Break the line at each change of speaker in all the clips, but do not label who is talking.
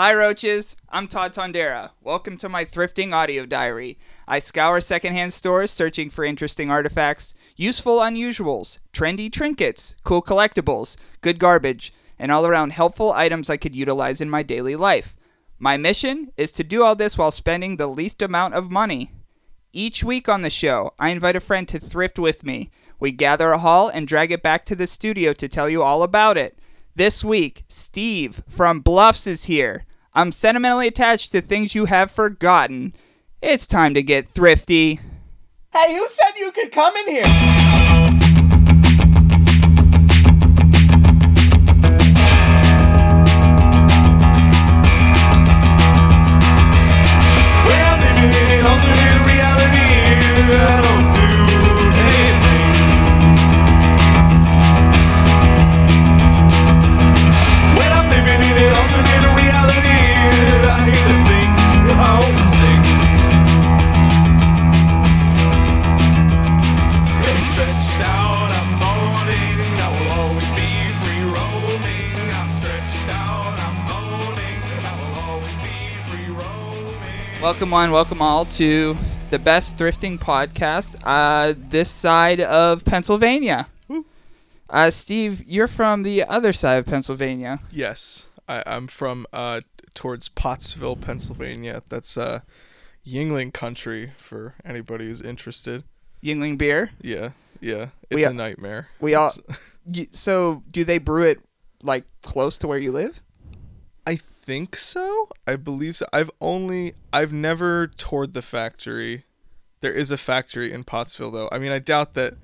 Hi, Roaches. I'm Todd Tondera. Welcome to my thrifting audio diary. I scour secondhand stores searching for interesting artifacts, useful unusuals, trendy trinkets, cool collectibles, good garbage, and all around helpful items I could utilize in my daily life. My mission is to do all this while spending the least amount of money. Each week on the show, I invite a friend to thrift with me. We gather a haul and drag it back to the studio to tell you all about it. This week, Steve from Bluffs is here. I'm sentimentally attached to things you have forgotten. It's time to get thrifty.
Hey, who said you could come in here?
Welcome one, welcome all to the best thrifting podcast uh, this side of Pennsylvania. Uh, Steve, you're from the other side of Pennsylvania.
Yes, I, I'm from uh, towards Pottsville, Pennsylvania. That's uh, Yuengling country for anybody who's interested.
Yuengling beer.
Yeah, yeah, it's
We-
a nightmare.
We all. So, do they brew it like close to where you live?
I think so. I believe so. I've only, I've never toured the factory. There is a factory in Pottsville, though. I mean, I doubt that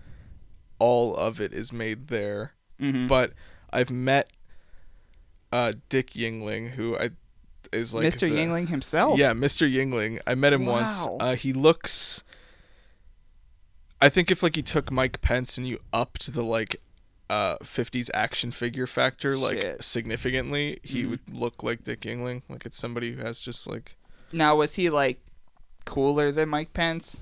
all of it is made there.
Mhm.
But I've met uh, Dick Yuengling, who I is like
Mr.
the-
Yuengling himself.
Yeah, Mr. Yuengling. I met him once. Uh, he looks. I think if like you took Mike Pence and you upped the like uh 50s action figure factor like
Shit.
significantly, he
Mhm.
would look like Dick Yuengling. Like it's somebody who has just like.
Now, was he like cooler than Mike Pence?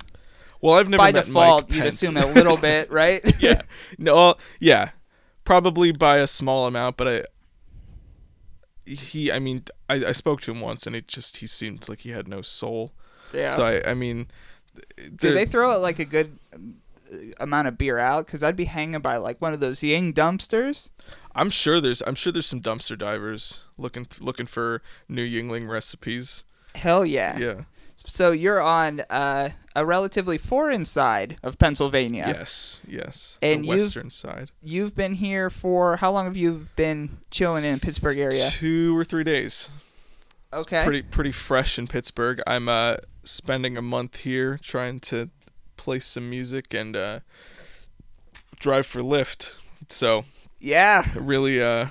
Well, I've never
By
met
default,
Mike
you'd
Pence.
assume a little bit, right?
yeah. No. Yeah. Probably by a small amount, but I. He, I mean, I, I spoke to him once, and it just he seemed like he had no soul.
yeah.
So I, I mean,
do they throw it like a good amount of beer out? Because I'd be hanging by like one of those Ying dumpsters.
I'm sure there's I'm sure there's some dumpster divers looking looking for new Yuengling recipes.
Hell yeah.
Yeah.
So you're on uh, a relatively foreign side of Pennsylvania.
Yes. Yes.
And
the
you've-
western side.
You've been here for how long have you been chilling in Pittsburgh area?
Two or three days.
Okay.
Pretty pretty fresh in Pittsburgh. I'm uh spending a month here trying to play some music and uh drive for Lyft. So
yeah.
really uh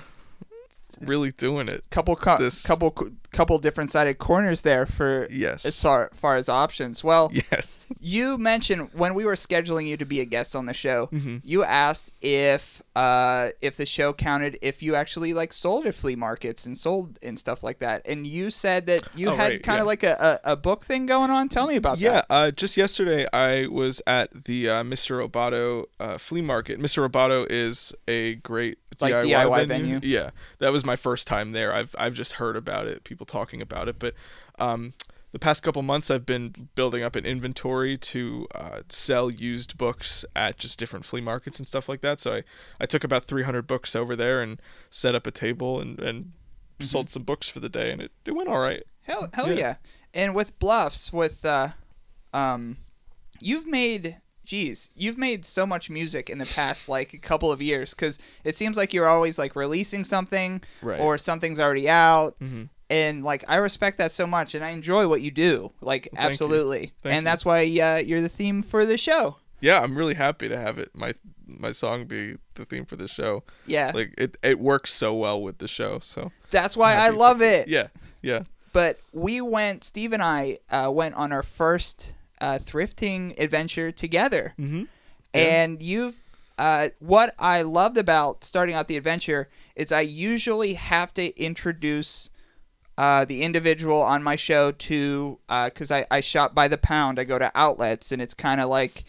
really doing it.
Couple co-
This-
couple couple different sided corners there for
Yes.
as far, far as options. Well,
yes.
you mentioned when we were scheduling you to be a guest on the show,
Mhm.
you asked if uh if the show counted if you actually like sold at flea markets and sold and stuff like that. And you said that you
Oh,
had
right,
kind of
yeah.
like a, a, a book thing going on. Tell me about
Yeah,
that.
uh, just yesterday I was at the uh, Mr. Roboto uh, flea market. Mr. Roboto is a great
Like
DIY,
DIY
venue.
venue?
Yeah, that was my first time there. I've I've just heard about it, people talking about it, but um, the past couple months I've been building up an inventory to uh, sell used books at just different flea markets and stuff like that. So I, I took about 300 books over there and set up a table and, and
Mm-hmm.
sold some books for the day, and it, it went all right.
Hell, hell yeah.
Yeah.
And with bluffs, with uh, um, you've made, geez, you've made so much music in the past like a couple of years because it seems like you're always like releasing something
Right.
or something's already out.
Mhm.
And like I respect that so much, and I enjoy what you do, like
Well, thank you.
absolutely. And
you.
that's why uh, you're the theme for the show.
yeah, I'm really happy to have it my my song be the theme for the show.
Yeah,
Like it it works so well with the show. So
that's why I love it.
yeah, yeah.
but we went steve and i uh, went on our first uh, thrifting adventure together.
Mm-hmm.
and you've uh, what i loved about starting out the adventure is i usually have to introduce uh, the individual on my show to because I, I shop by the pound. I go to outlets and it's kind of like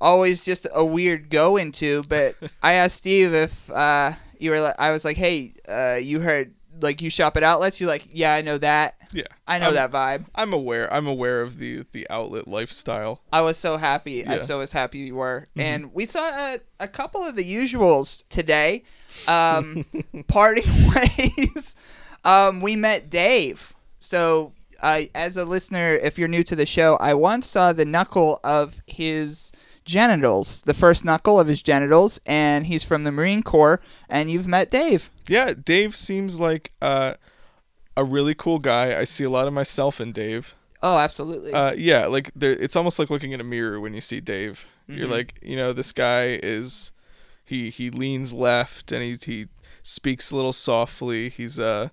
always just a weird go into but i asked steve if uh, you were i was like hey uh, you heard like you shop at outlets, you're like, yeah, I know that.
Yeah,
I know
I'm,
that vibe.
I'm aware. I'm aware of the the outlet lifestyle.
I was so happy. I
Yeah.
so was happy you were. And we saw a, a couple of the usuals today. Um, parting ways. Um, we met Dave. So, uh, as a listener, if you're new to the show, I once saw the knuckle of his genitals, the first knuckle of his genitals, and he's from the Marine Corps. And you've met Dave.
Yeah, Dave seems like uh, a really cool guy. I see a lot of myself in Dave.
Oh, absolutely.
Uh, yeah, like there, it's almost like looking in a mirror when you see Dave.
Mm-hmm.
You're like, you know, this guy is he he leans left and he he speaks a little softly. He's uh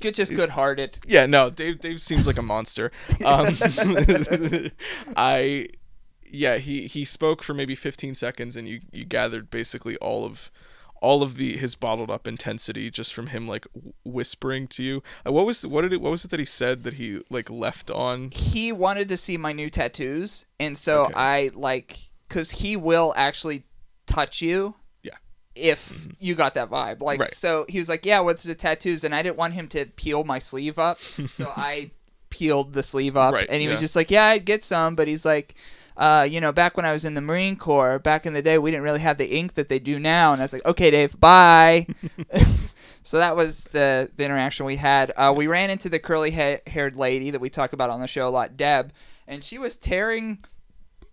good, just good-hearted.
yeah, no, Dave Dave seems like a monster. Um, I yeah, he he spoke for maybe 15 seconds and you you gathered basically all of all of the his bottled up intensity just from him like whispering to you. Uh, what was what did it what was it that he said that he like left on?
he wanted to see my new tattoos, and so
Okay.
I like because he will actually touch you
Yeah.
if you got that vibe. Like,
Mm-hmm. Right.
so he was like, "Yeah, what's the tattoos?" And I didn't want him to peel my sleeve up, so I peeled the sleeve up,
Right,
and he was just like, "Yeah, I'd get some," but he's like. Uh, you know, back when I was in the Marine Corps, back in the day, we didn't really have the ink that they do now, and I was like, "Okay, Dave, bye." So that was the, the interaction we had. Uh, we ran into the curly ha- haired lady that we talk about on the show a lot, Deb, and she was tearing,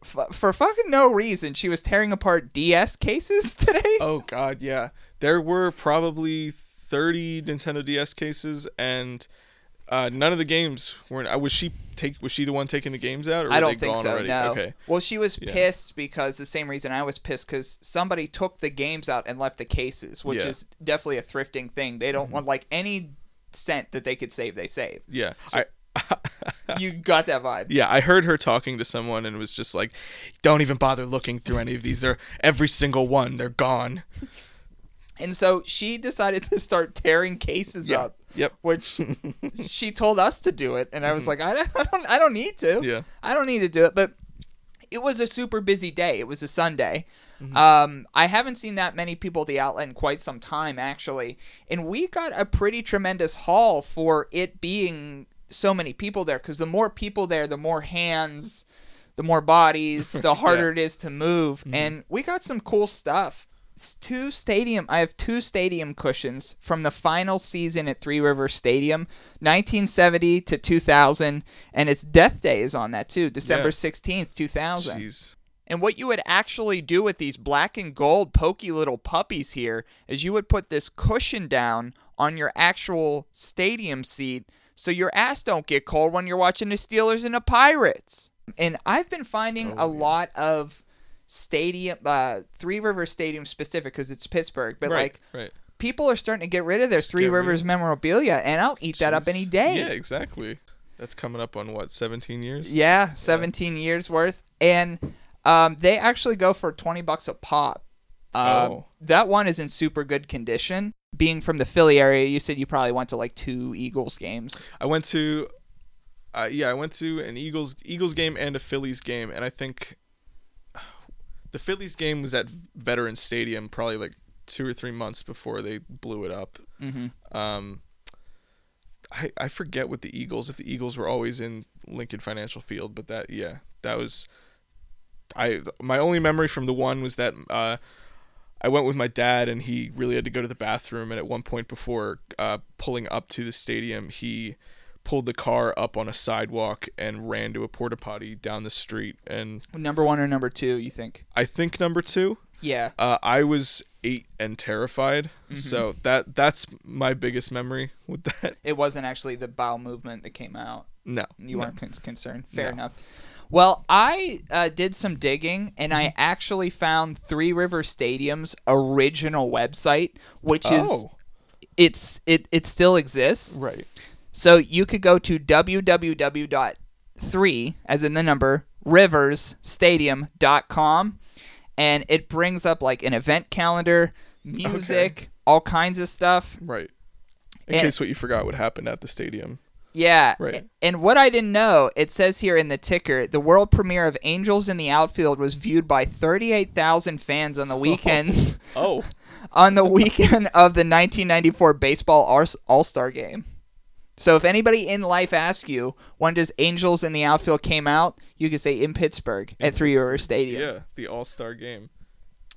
f- for fucking no reason, she was tearing apart DS cases today.
Oh god, yeah. There were probably 30 Nintendo DS cases and uh, none of the games were uh, was she take was she the one taking the games out or
I don't think so.
already?
No.
Okay.
Well, she was
Yeah.
pissed because the same reason I was pissed because somebody took the games out and left the cases, which
Yeah. Mm-hmm.
is definitely a thrifting thing. They don't want like any cent that they could save, they save.
Yeah. I
You got that vibe.
yeah, I heard her talking to someone and was just like, "Don't even bother looking through any of these. They're every single one. They're gone."
And so she decided to start tearing cases
Yeah.
up.
Yep.
Which she told us to do it, and I was like, I don't, I don't, need to.
Mm-hmm. Yeah.
I don't need to do it. But it was a super busy day. It was a Sunday.
Mm-hmm.
Um, I haven't seen that many people at the outlet in quite some time, actually, and we got a pretty tremendous haul for it being so many people there. Because the more people there, the more hands, the more bodies, the harder it is to move,
Mm-hmm.
and we got some cool stuff. Two stadium. I have two stadium cushions from the final season at Three River Stadium, 1970 to 2000, and it's Death Day is on that too, December
Yeah.
16th, 2000.
Jeez.
And what you would actually do with these black and gold pokey little puppies here is you would put this cushion down on your actual stadium seat so your ass don't get cold when you're watching the Steelers and the Pirates. And I've been finding oh, a lot of stadium uh Three Rivers Stadium specific cuz it's Pittsburgh, but
right.
like
right.
people are starting to get rid of their Three
rid
Rivers
of-
memorabilia and I'll eat that up any day.
Yeah, exactly. That's coming up on what 17 years?
Yeah, 17 years worth. And um, they actually go for 20 bucks a pop. Uh,
Oh.
That one is in super good condition. Being from the Philly area, you said you probably went to like two Eagles games.
I went to, uh, yeah, I went to an Eagles Eagles game and a Phillies game, and I think the Phillies game was at Veterans Stadium probably like two or three months before they blew it up.
Mm-hmm.
Um, I I forget what the Eagles if the Eagles were always in Lincoln Financial Field, but that yeah that was. I my only memory from the one was that uh, I went with my dad and he really had to go to the bathroom and at one point before uh, pulling up to the stadium he pulled the car up on a sidewalk and ran to a porta potty down the street and
Number one or number two, you think?
I think number two
Yeah.
uh, I was eight and terrified
Mm-hmm.
so that that's my biggest memory with that
It wasn't actually the bowel movement that came out.
no
You
no.
weren't con- concerned. Fair
No.
enough. Well, I uh, did some digging and I actually found Three River Stadium's original website, which is
oh
it's it it still exists.
right
So you could go to www.3 as in the number riversstadium.com and it brings up like an event calendar, music, all kinds of stuff.
right in
And-
case what you forgot would happen at the stadium
Yeah.
Right.
And what I didn't know, it says here in the ticker, the world premiere of Angels in the Outfield was viewed by 38,000 fans on the weekend
oh
on the weekend of the 1994 baseball All Star game. So if anybody in life asks you when does Angels in the outfield came out, you can say in Pittsburgh at Three River Stadium.
Yeah, the All Star game.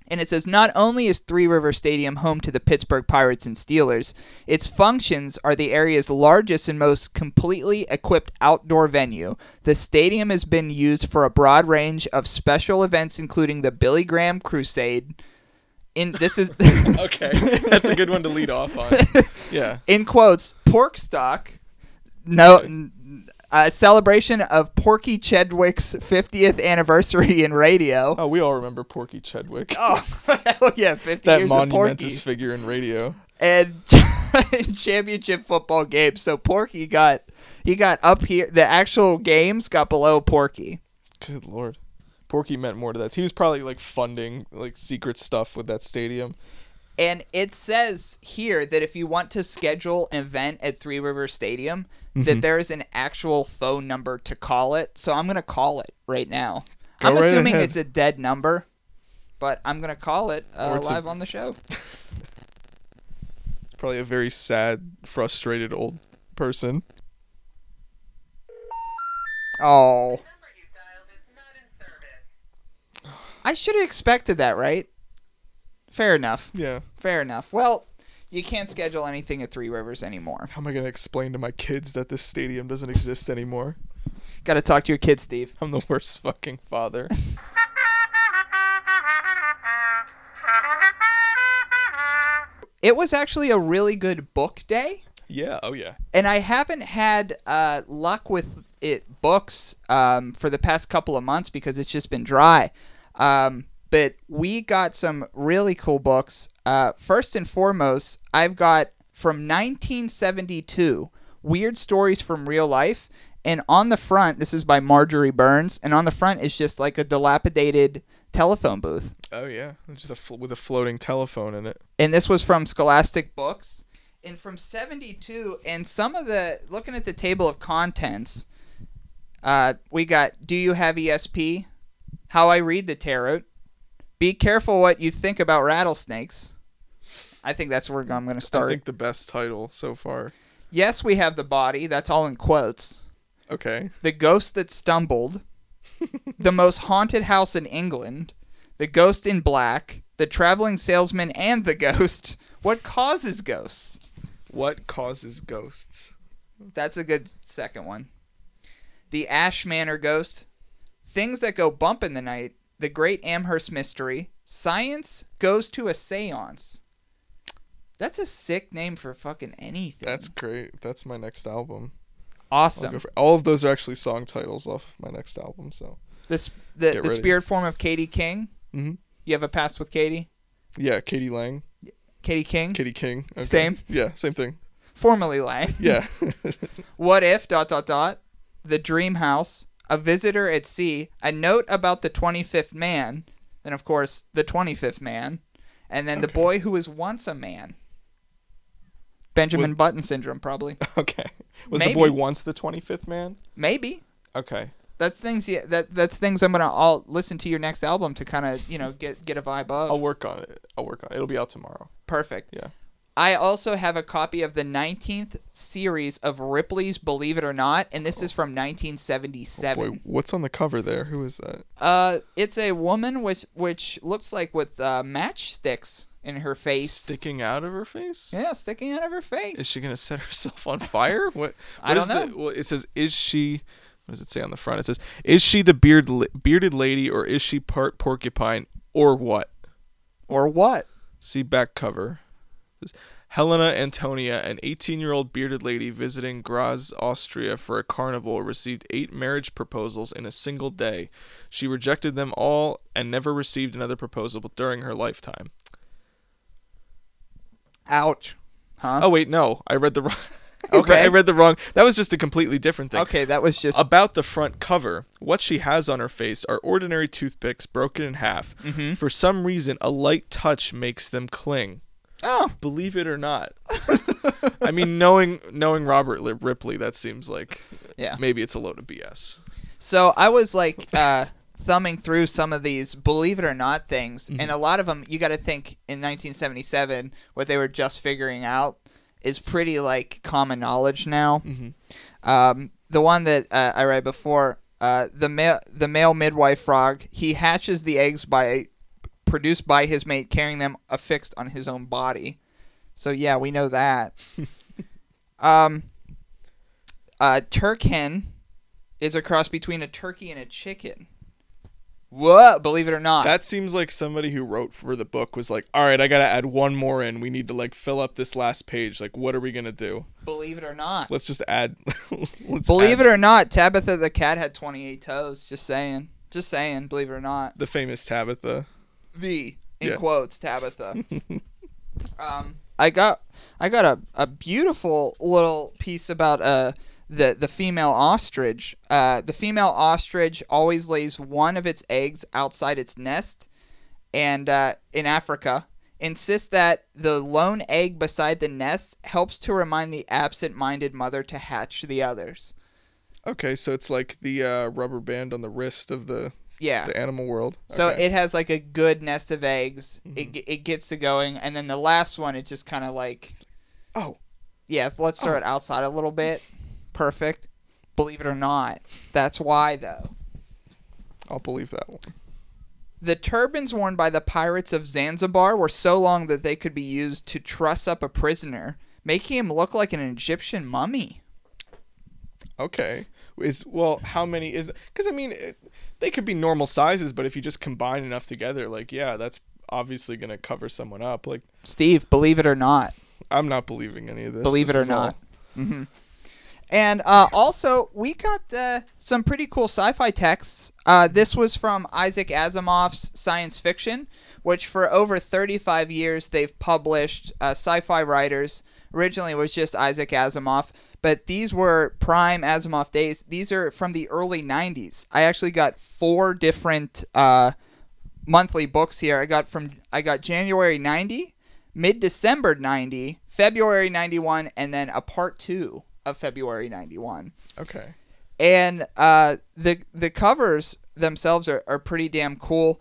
And it says not only is Three River Stadium home to the Pittsburgh Pirates and Steelers, its functions are the area's largest and most completely equipped outdoor venue. The stadium has been used for a broad range of special events, including the Billy Graham Crusade. In this is
Okay, that's a good one to lead off on. Yeah.
in quotes pork stock. No. n- A celebration of Porky Chedwick's 50th anniversary in radio.
Oh, we all remember Porky Chedwick.
Oh, hell oh, yeah, 50
that
years of Porky.
monumentous figure in radio.
and championship football games. So Porky got he got up here. The actual games got below Porky.
Good lord. Porky meant more to that. He was probably like funding like secret stuff with that stadium.
And it says here that if you want to schedule an event at Three River Stadium,
Mm-hmm.
that there is an actual phone number to call it. So I'm gonna call it right now.
Go
I'm
right
assuming
ahead.
it's a dead number, but I'm gonna call it uh,
it's a-
live on the show.
It's probably a very sad, frustrated old person.
Oh, I should have expected that, right? Fair enough.
Yeah.
Fair enough. Well, you can't schedule anything at Three Rivers anymore.
How am I gonna explain to my kids that this stadium doesn't exist anymore?
Got to talk to your kids, Steve.
I'm the worst fucking father.
It was actually a really good book day,
yeah. Oh yeah.
and I haven't had uh, luck with it books um, for the past couple of months because it's just been dry. Um, but we got some really cool books. Uh, first and foremost, I've got from 1972 Weird Stories from Real Life. And on the front, this is by Marjorie Burns, and on the front is just like a dilapidated telephone booth.
Oh yeah. Just a fl- with a floating telephone in it.
and this was from Scholastic Books. And from 72, and some of the, looking at the table of contents, uh, we got Do You Have ESP? How I Read the Tarot. Be careful what you think about rattlesnakes. I think that's where I'm going to
I
start.
think the best title so far.
yes, we have the body. That's all in quotes.
Okay.
The ghost that stumbled. the most haunted house in England. The ghost in black. The traveling salesman and the ghost. What causes ghosts?
What causes ghosts?
That's a good second one. The Ash Manor Ghost. Things that go bump in the night. The Great Amherst Mystery. Science goes to a seance. That's a sick name for fucking anything.
That's great. That's my next album.
Awesome.
for- all of those are actually song titles off my next album. So
This the,
Get
the
ready.
spirit form of Katie King.
Mm-hmm.
You have a past with Katie?
yeah, Katie Lang,
Katie King?
Katie King. Okay.
Same?
Yeah, same thing.
Formerly Lang.
Yeah.
What if dot dot dot the dream house, a visitor at sea, a note about the 25th man, then of course the 25th man, and then the boy who was once a man. Benjamin
Was-
Button syndrome probably.
okay. Was
Maybe.
the boy once the 25th man?
Maybe.
Okay.
That's things yeah, that that's things I'm going to all listen to your next album to kind of, you know, get get a vibe of.
I'll work on it. I'll work on it. It'll be out tomorrow.
Perfect.
Yeah.
I also have a copy of the 19th series of Ripley's Believe It or Not, and this is from 1977.
Boy, what's on the cover there? Who is that?
Uh, it's a woman which which looks like with uh, matchsticks in her face.
Sticking out of her face?
yeah, sticking out of her face.
Is she gonna set herself on fire? What?
I don't
is
know.
The, well, it says, "Is she?" What does it say on the front? It says, "Is she the beard bearded lady, or is she part porcupine, or what?"
or what?
See back cover. Helena Antonia, an 18-year-old bearded lady visiting Graz, Austria for a carnival, received eight marriage proposals in a single day. She rejected them all and never received another proposal during her lifetime.
Ouch. Huh?
Oh wait, no, I read the wrong.
Okay.
I read the wrong. That was just a completely different thing.
Okay, that was just
About the front cover, what she has on her face are ordinary toothpicks broken in half.
Mm-hmm.
For some reason, a light touch makes them cling.
Oh
Believe it or not. I mean, knowing knowing Robert Ripley, that seems like
yeah.
maybe it's a load of BS.
So I was like, uh, thumbing through some of these believe it or not things
Mm-hmm.
and a lot of them you got to think in 1977 what they were just figuring out is pretty like common knowledge now
Mm-hmm.
um, the one that uh, i read before uh, the male the male midwife frog he hatches the eggs by produced by his mate carrying them affixed on his own body so yeah we know that um uh, turk hen is a cross between a turkey and a chicken. What? Believe it or not.
That seems like somebody who wrote for the book was like, "All right, I got to add one more in. We need to like fill up this last page. Like what are we going to do?
believe it or not.
Let's just add let's
Believe
add
it or not, Tabitha the cat had 28 toes. Just saying. Just saying. Believe it or not.
the famous Tabitha.
V in
Yeah.
quotes Tabitha. um, I got I got a, a beautiful little piece about uh the the female ostrich. Uh, the female ostrich always lays one of its eggs outside its nest, and uh, in Africa insists that the lone egg beside the nest helps to remind the absent-minded mother to hatch the others.
Okay, so it's like the uh, rubber band on the wrist of the
Yeah.
the animal world.
So
Okay.
it has like a good nest of eggs.
Mm-hmm.
It, it gets to going, and then the last one, it just kind of like,
oh,
yeah, let's start it outside a little bit. Perfect. Believe it or not, that's why though.
I'll believe that one.
The turbans worn by the pirates of Zanzibar were so long that they could be used to truss up a prisoner, making him look like an Egyptian mummy.
Okay. Is well, how many is? Because I mean, it, they could be normal sizes, but if you just combine enough together, like yeah, that's obviously gonna cover someone up. Like
Steve, believe it or not.
I'm not believing any of this.
believe
This
it or not. hmm And uh, also, we got uh, some pretty cool sci-fi texts. Uh, this was from Isaac Asimov's science fiction, which for over 35 years they've published uh, sci-fi writers. Originally, it was just Isaac Asimov, but these were prime Asimov days. These are from the early 90s. I actually got four different uh, monthly books here. I got from I got January 90, mid December 90, February 91, and then a part 2 of February 91.
Okay.
And uh, the the covers themselves are, are pretty damn cool.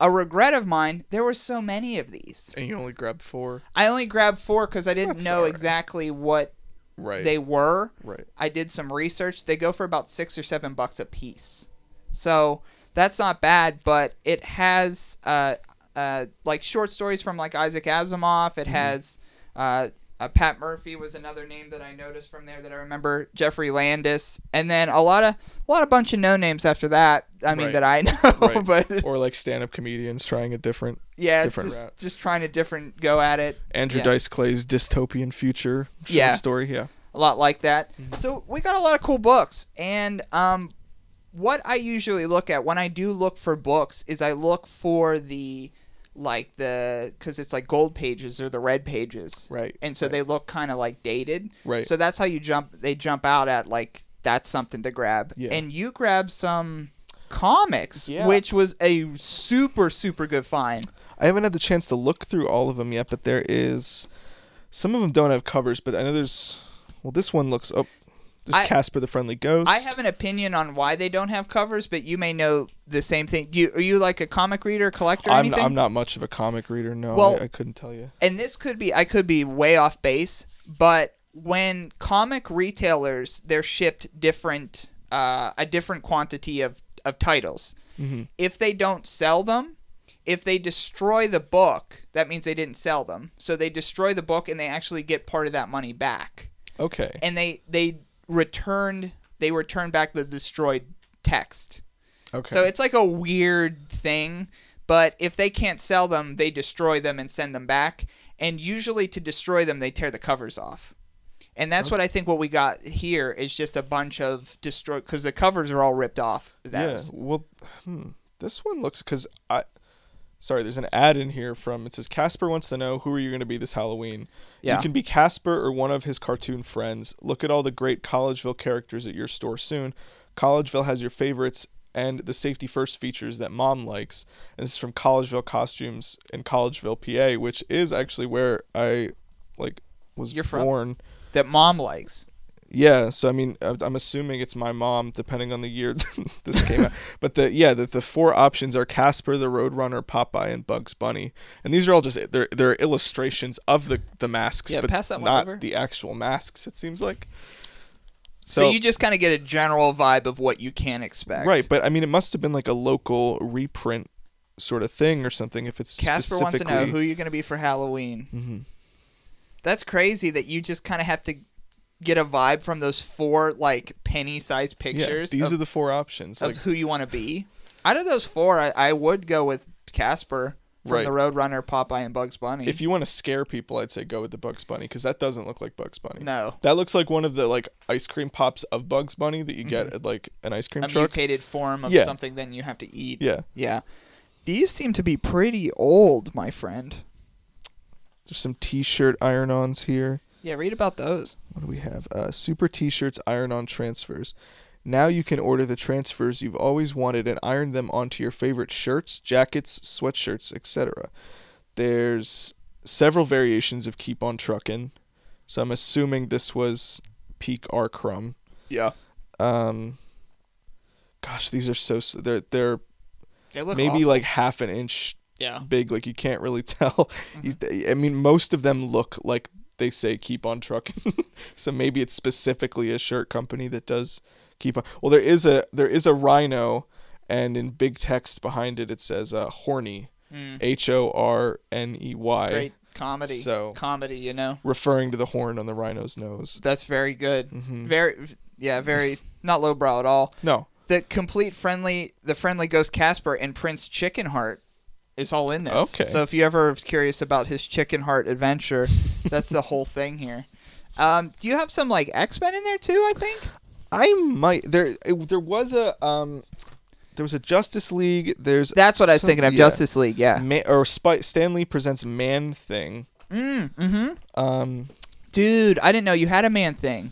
A regret of mine, there were so many of these.
And you only grabbed four.
I only grabbed four because I didn't
That's
know exactly what
Right.
they were.
Right.
I did some research. They go for about six or seven bucks a piece. So that's not bad, but it has uh, uh, like short stories from like Isaac Asimov. It has uh, uh, Pat Murphy was another name that I noticed from there that I remember. Geoffrey Landis, and then a lot of a lot of bunch of no names after that. I mean
Right.
that I know,
Right.
but
or like stand-up comedians trying a different
yeah,
different
just
route.
just trying to different go at it.
Andrew
Yeah.
Dice Clay's dystopian future short
Yeah.
story. Yeah.
a lot like that. So we got a lot of cool books, and um, what I usually look at when I do look for books is I look for the like the because it's like gold pages or the red pages,
Right.
And so they look kind of like dated,
Right.
So that's how you jump. They jump out at like that's something to grab,
Yeah.
and you grab some comics,
Yeah.
which was a super super good find.
I haven't had the chance to look through all of them yet, but there is some of them don't have covers, but I know there's well this one looks oh there's
I-
Casper the Friendly Ghost.
I have an opinion on why they don't have covers, but you may know the same thing. Do you, are you like a comic reader, collector, or
I'm
anything?
I'm not much of a comic reader. No,
Well-
I, I couldn't tell you.
and this could be I could be way off base, but when comic retailers they're shipped different uh, a different quantity of of titles.
Mhm.
If they don't sell them, if they destroy the book, that means they didn't sell them. So they destroy the book and they actually get part of that money back.
Okay.
And they they returned they return back the destroyed text.
Okay.
So it's like a weird thing, but if they can't sell them, they destroy them and send them back. And usually to destroy them, they tear the covers off. And that's what I think what we got here is just a bunch of destroyed because the covers are all ripped off. That
yeah.
was-
Well, hmm, this one looks because I. Sorry, there's an ad in here from it says Casper wants to know who are you going to be this Halloween.
Yeah.
You can be Casper or one of his cartoon friends. Look at all the great Collegeville characters at your store soon. Collegeville has your favorites and the safety first features that mom likes. And this is from Collegeville Costumes in Collegeville, PA, which is actually where I like was
You're from?
born.
that mom likes.
Yeah, so I mean, I- I'm assuming it's my mom, depending on the year this came out. But the yeah, the, the four options are Casper, the Roadrunner, Popeye, and Bugs Bunny, and these are all just they're they're illustrations of the the masks,
Yeah,
but
pass that
not
over.
the actual masks. It seems like.
So, you just kind of get a general vibe of what you can expect.
right, but I mean, it must have been like a local reprint sort of thing or something. If it's
Casper wants to know
specifically-
who you're going to be for Halloween.
Mm-hmm.
That's crazy that you just kind of have to get a vibe from those four like penny-sized
Yeah,
pictures
these
of,
are the four options.
of
Like,
who you want to be. Out of those four, I, I would go with Casper from
Right.
the Roadrunner, Popeye, and Bugs Bunny.
if you want to scare people, I'd say go with the Bugs Bunny because that doesn't look like Bugs Bunny.
no,
That looks like one of the like ice cream pops of Bugs Bunny that you get at like an ice cream
Mm-hmm. a
truck.
mutated form of
Yeah.
something then you have to eat.
Yeah,
Yeah. These seem to be pretty old, my friend.
there's some T-shirt iron-ons here.
Yeah, read about those.
What do we have? Uh, super T-shirts iron-on transfers. Now you can order the transfers you've always wanted and iron them onto your favorite shirts, jackets, sweatshirts, etc. There's several variations of Keep on Truckin', so I'm assuming this was peak R Crumb.
Yeah.
Um, gosh, these are so they're they're
They look
maybe
awful.
like half an inch
yeah.
big. Like you can't really tell. He's, I mean, most of them look like they say "keep on trucking," so maybe it's specifically a shirt company that does keep on. Well, there is a there is a rhino, and in big text behind it, it says uh, "horny,"
Mm.
H O R N E Y,
Great comedy.
So-
comedy, you know.
referring to the horn on the rhino's nose.
That's very good.
Mhm.
Very yeah, very not lowbrow at all.
No,
The complete friendly the friendly ghost Casper and Prince Chickenheart is all in this.
Okay.
So if you ever was curious about his chicken heart adventure, that's the whole thing here. Um, do you have some like X Men in there too? I think.
I might there. There was a um, there was a Justice League. There's
That's what I was
some-
thinking of.
yeah.
Justice League. Yeah.
Ma- or Spy- Stan Lee presents Man Thing.
Mm, mm-hmm.
Um,
Dude, I didn't know you had a man thing.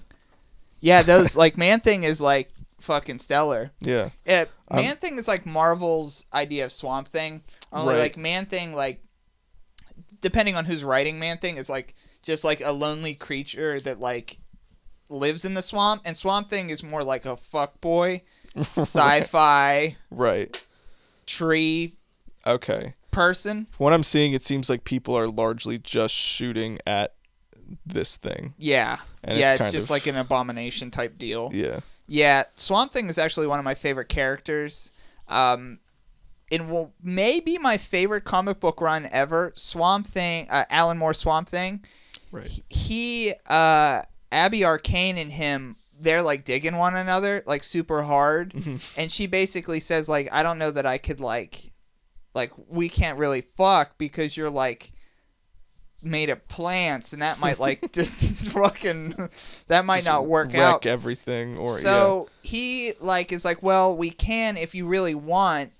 Yeah, those like man thing is like fucking stellar.
yeah,
Yeah,
Um,
Man Thing is like Marvel's idea of Swamp Thing. Only
Right.
like Man Thing, like depending on who's writing Man Thing, is like just like a lonely creature that like lives in the swamp, and Swamp Thing is more like a fuck boy, sci-fi
right.
tree
Okay.
person.
From what I'm seeing, it seems like people are largely just shooting at this thing.
Yeah,
And
yeah,
it's
it's, just
of-
like an abomination type deal.
Yeah.
Yeah, Swamp Thing is actually one of my favorite characters. Um, in will maybe my favorite comic book run ever. Swamp Thing, uh, Alan Moore Swamp Thing.
Right.
He, uh, Abby Arcane and him, they're like digging one another like super hard, and she basically says like, I don't know that I could like, like we can't really fuck because you're like made of plants and that might like just fucking that might
Just
not work
wreck
out
everything or
so he like is like, well, we can if you really want,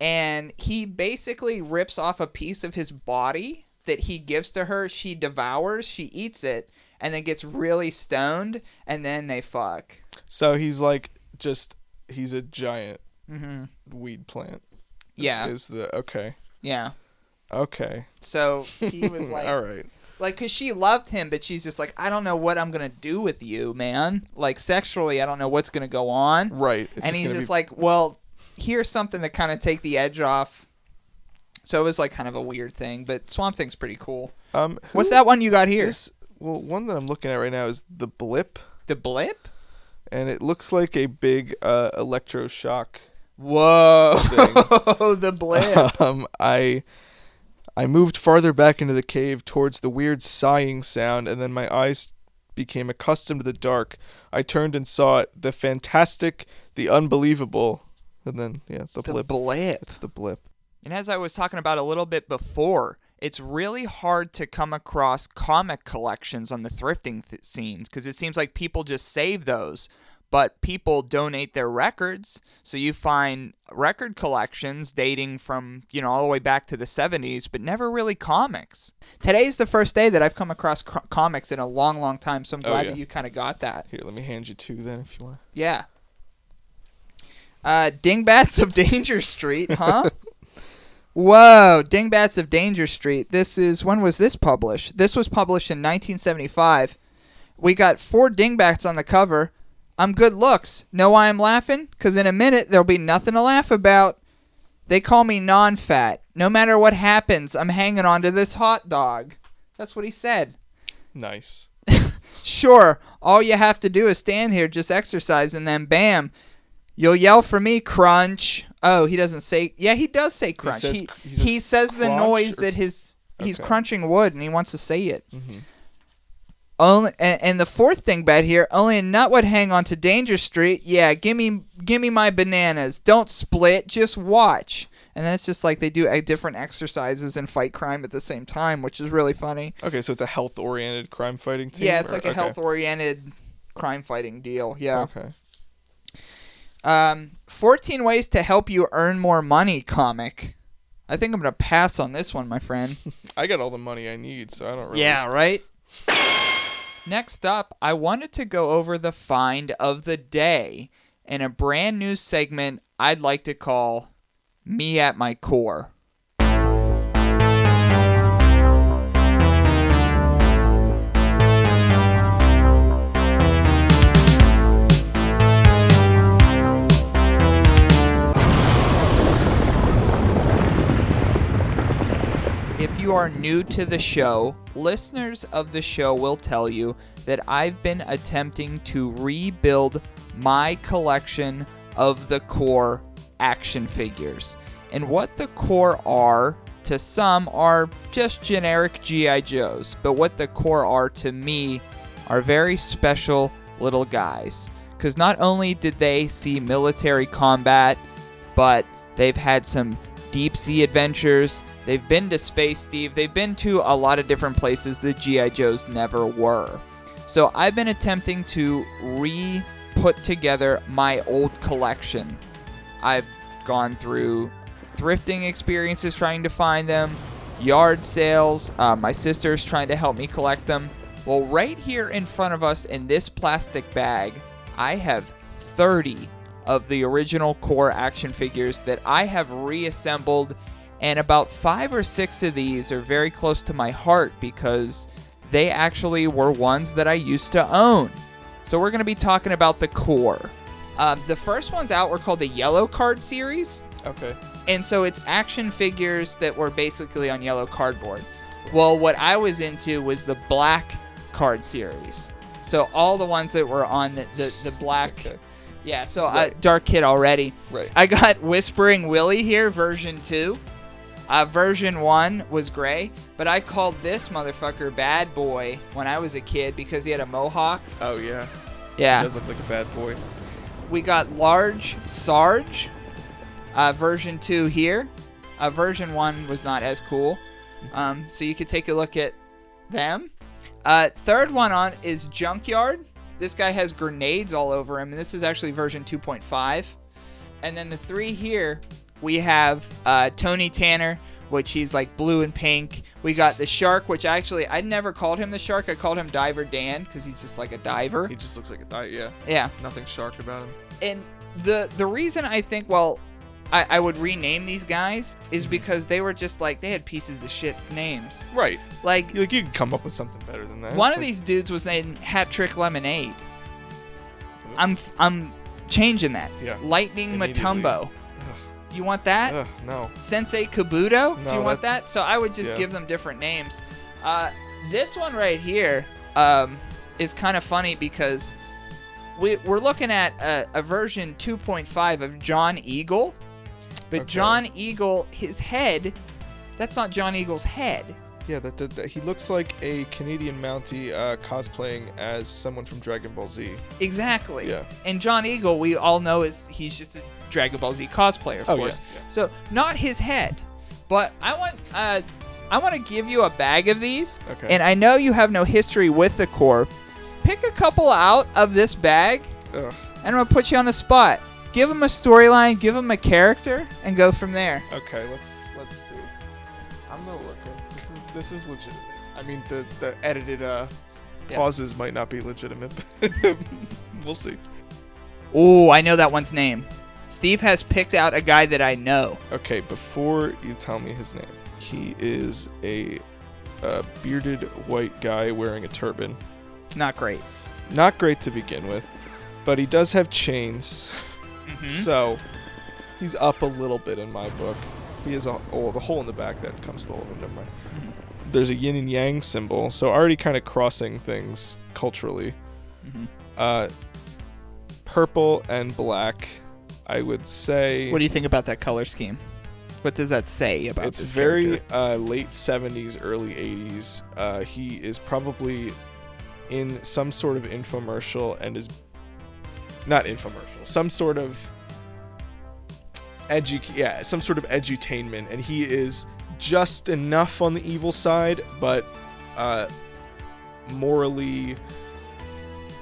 and he basically rips off a piece of his body that he gives to her. She devours, she eats it, and then gets really stoned, and then they fuck.
So he's like just he's a giant
hmm
weed plant. Is-
Yeah.
Is the okay.
Yeah.
Okay.
So he was like,
All right.
like, cause she loved him, but she's just like, I don't know what I'm gonna do with you, man. Like sexually, I don't know what's gonna go on.
Right. It's
and he's just
be-
like, well, here's something to kind of take the edge off. So it was like kind of a weird thing, but Swamp Thing's pretty cool.
um
What's that one you got here?
This well, one that I'm looking at right now is the blip,
the blip?
and it looks like a big uh, electroshock.
Whoa, Oh, the blip.
um, I I moved farther back into the cave towards the weird sighing sound, and then my eyes became accustomed to the dark. I turned and saw it, the fantastic, the unbelievable, and then yeah, the,
the
blip.
blip.
It's the blip.
And as I was talking about a little bit before, it's really hard to come across comic collections on the thrifting th- scenes because it seems like people just save those, but people donate their records. So you find record collections dating from, you know, all the way back to the 70s, but never really comics. Today's the first day that I've come across co- comics in a long, long time, so I'm
Oh,
glad
yeah.
that you kind of got that.
Here, let me hand you two then, if you want.
Yeah. Uh, Dingbats of Danger Street, huh? Whoa, Dingbats of Danger Street. This is when was this published? This was published in 1975. we got four dingbats on the cover. I'm good looks. Know why I'm laughing? Because in a minute, there'll be nothing to laugh about. They call me non fat. No matter what happens, I'm hanging on to this hot dog. That's what he said.
Nice.
Sure, all you have to do is stand here, just exercise, and then bam, you'll yell for me, crunch. Oh, he doesn't say. Yeah, he does say crunch. He,
cr- he
he,
says
says the noise
or-
that his he's
Okay.
crunching wood, and he wants to say it.
Mhm.
Only and, and the fourth thing bad here, only a nut would hang onto Danger Street. Yeah, give me give me my bananas. Don't split, just watch. And then it's just like they do uh, different exercises and fight crime at the same time, which is really funny.
Okay, so it's a health-oriented crime fighting team.
Yeah, it's
or-
like a
okay.
health oriented crime fighting deal. Yeah.
Okay.
Um, 14 ways to help you earn more money comic. I think I'm going to pass on this one, my friend.
I got all the money I need, so I don't really.
Yeah, right? Next up, I wanted to go over the find of the day in a brand new segment I'd like to call Me at My Core. You are new to the show, listeners of the show will tell you that I've been attempting to rebuild my collection of the Corps action figures. And what the Corps are to some are just generic G.I. Joes, but what the Corps are to me are very special little guys. Because not only did they see military combat, but they've had some deep sea adventures. They've been to space, Steve. They've been to a lot of different places the G.I. Joes never were. So I've been attempting to re put together my old collection. I've gone through thrifting experiences trying to find them, yard sales. Uh, my sister's trying to help me collect them. Well, right here in front of us in this plastic bag, I have 30 of the original Corps action figures that I have reassembled, and about five or six of these are very close to my heart because they actually were ones that I used to own. So we're going to be talking about the Corps. Um, the first ones out were called the Yellow Card series,
Okay.
and so it's action figures that were basically on yellow cardboard. Well, what I was into was the black card series. So all the ones that were on the, the, the black.
Okay.
Yeah, so uh,
Right.
Dark Kid already.
Right.
I got Whispering Willie here, version 2. Uh, version 1 was gray, but I called this motherfucker Bad Boy when I was a kid because he had a mohawk.
Oh yeah.
Yeah.
He does look like a bad boy.
We got Large Sarge, uh, version 2 here. Uh, version 1 was not as cool. Um, so you could take a look at them. Uh, third one on is Junkyard. This guy has grenades all over him, and this is actually version 2.5. And then the three here, we have uh, Tony Tanner, which he's like blue and pink. We got the Shark, which actually I never called him the Shark. I called him Diver Dan because he's just like a diver.
He just looks like a diver. yeah.
Yeah
Nothing shark about him.
and the the reason I think well I, I would rename these guys is because they were just like they had pieces of shit's names.
Right.
Like
Like you can come up with something better than that.
one of
Like,
these dudes was named Hat Trick Lemonade. I'm f- I'm changing that.
Yeah.
Lightning
Immediately.
Matumbo.
Ugh,
You want that?
ugh, no.
Sensei Kabuto? Do
No,
you want
that-
that? So I would just
yeah.
give them different names. Uh, this one right here um, is kind of funny because we, we're looking at a, a version 2.5 of John Eagle. But
Okay.
John Eagle, his head, that's not John Eagle's head.
Yeah, that, that, that he looks like a Canadian Mountie uh, cosplaying as someone from Dragon Ball Z.
Exactly.
Yeah.
And John Eagle, we all know is he's just a Dragon Ball Z cosplayer, of
Oh, yeah,
course.
yeah.
So not his head, but I want uh, I want to give you a bag of these,
Okay.
and I know you have no history with the Corps. Pick a couple out of this bag,
Ugh.
and I'm gonna put you on the spot. Give him a storyline, give him a character, and go from there.
Okay, let's let's see. I'm not looking. This is this is legitimate. I mean, the the edited uh pauses might not be legitimate. But we'll see.
Oh, I know that one's name. Steve has picked out a guy that I know.
Okay, before you tell me his name, he is a, uh bearded white guy wearing a turban.
Not great.
Not great to begin with, but he does have chains,
Mm-hmm.
so he's up a little bit in my book. He has a oh the hole in the back that comes to the hole. Never mind.
Mm-hmm.
There's a yin and yang symbol, so already kind of crossing things culturally.
Mhm.
Uh, purple and black, I would say.
What do you think about that color scheme? What does that say about
it's
this
very uh, late 70s early 80s uh, he is probably in some sort of infomercial and is not infomercial some sort of edu yeah some sort of edutainment and he is just enough on the evil side but uh, morally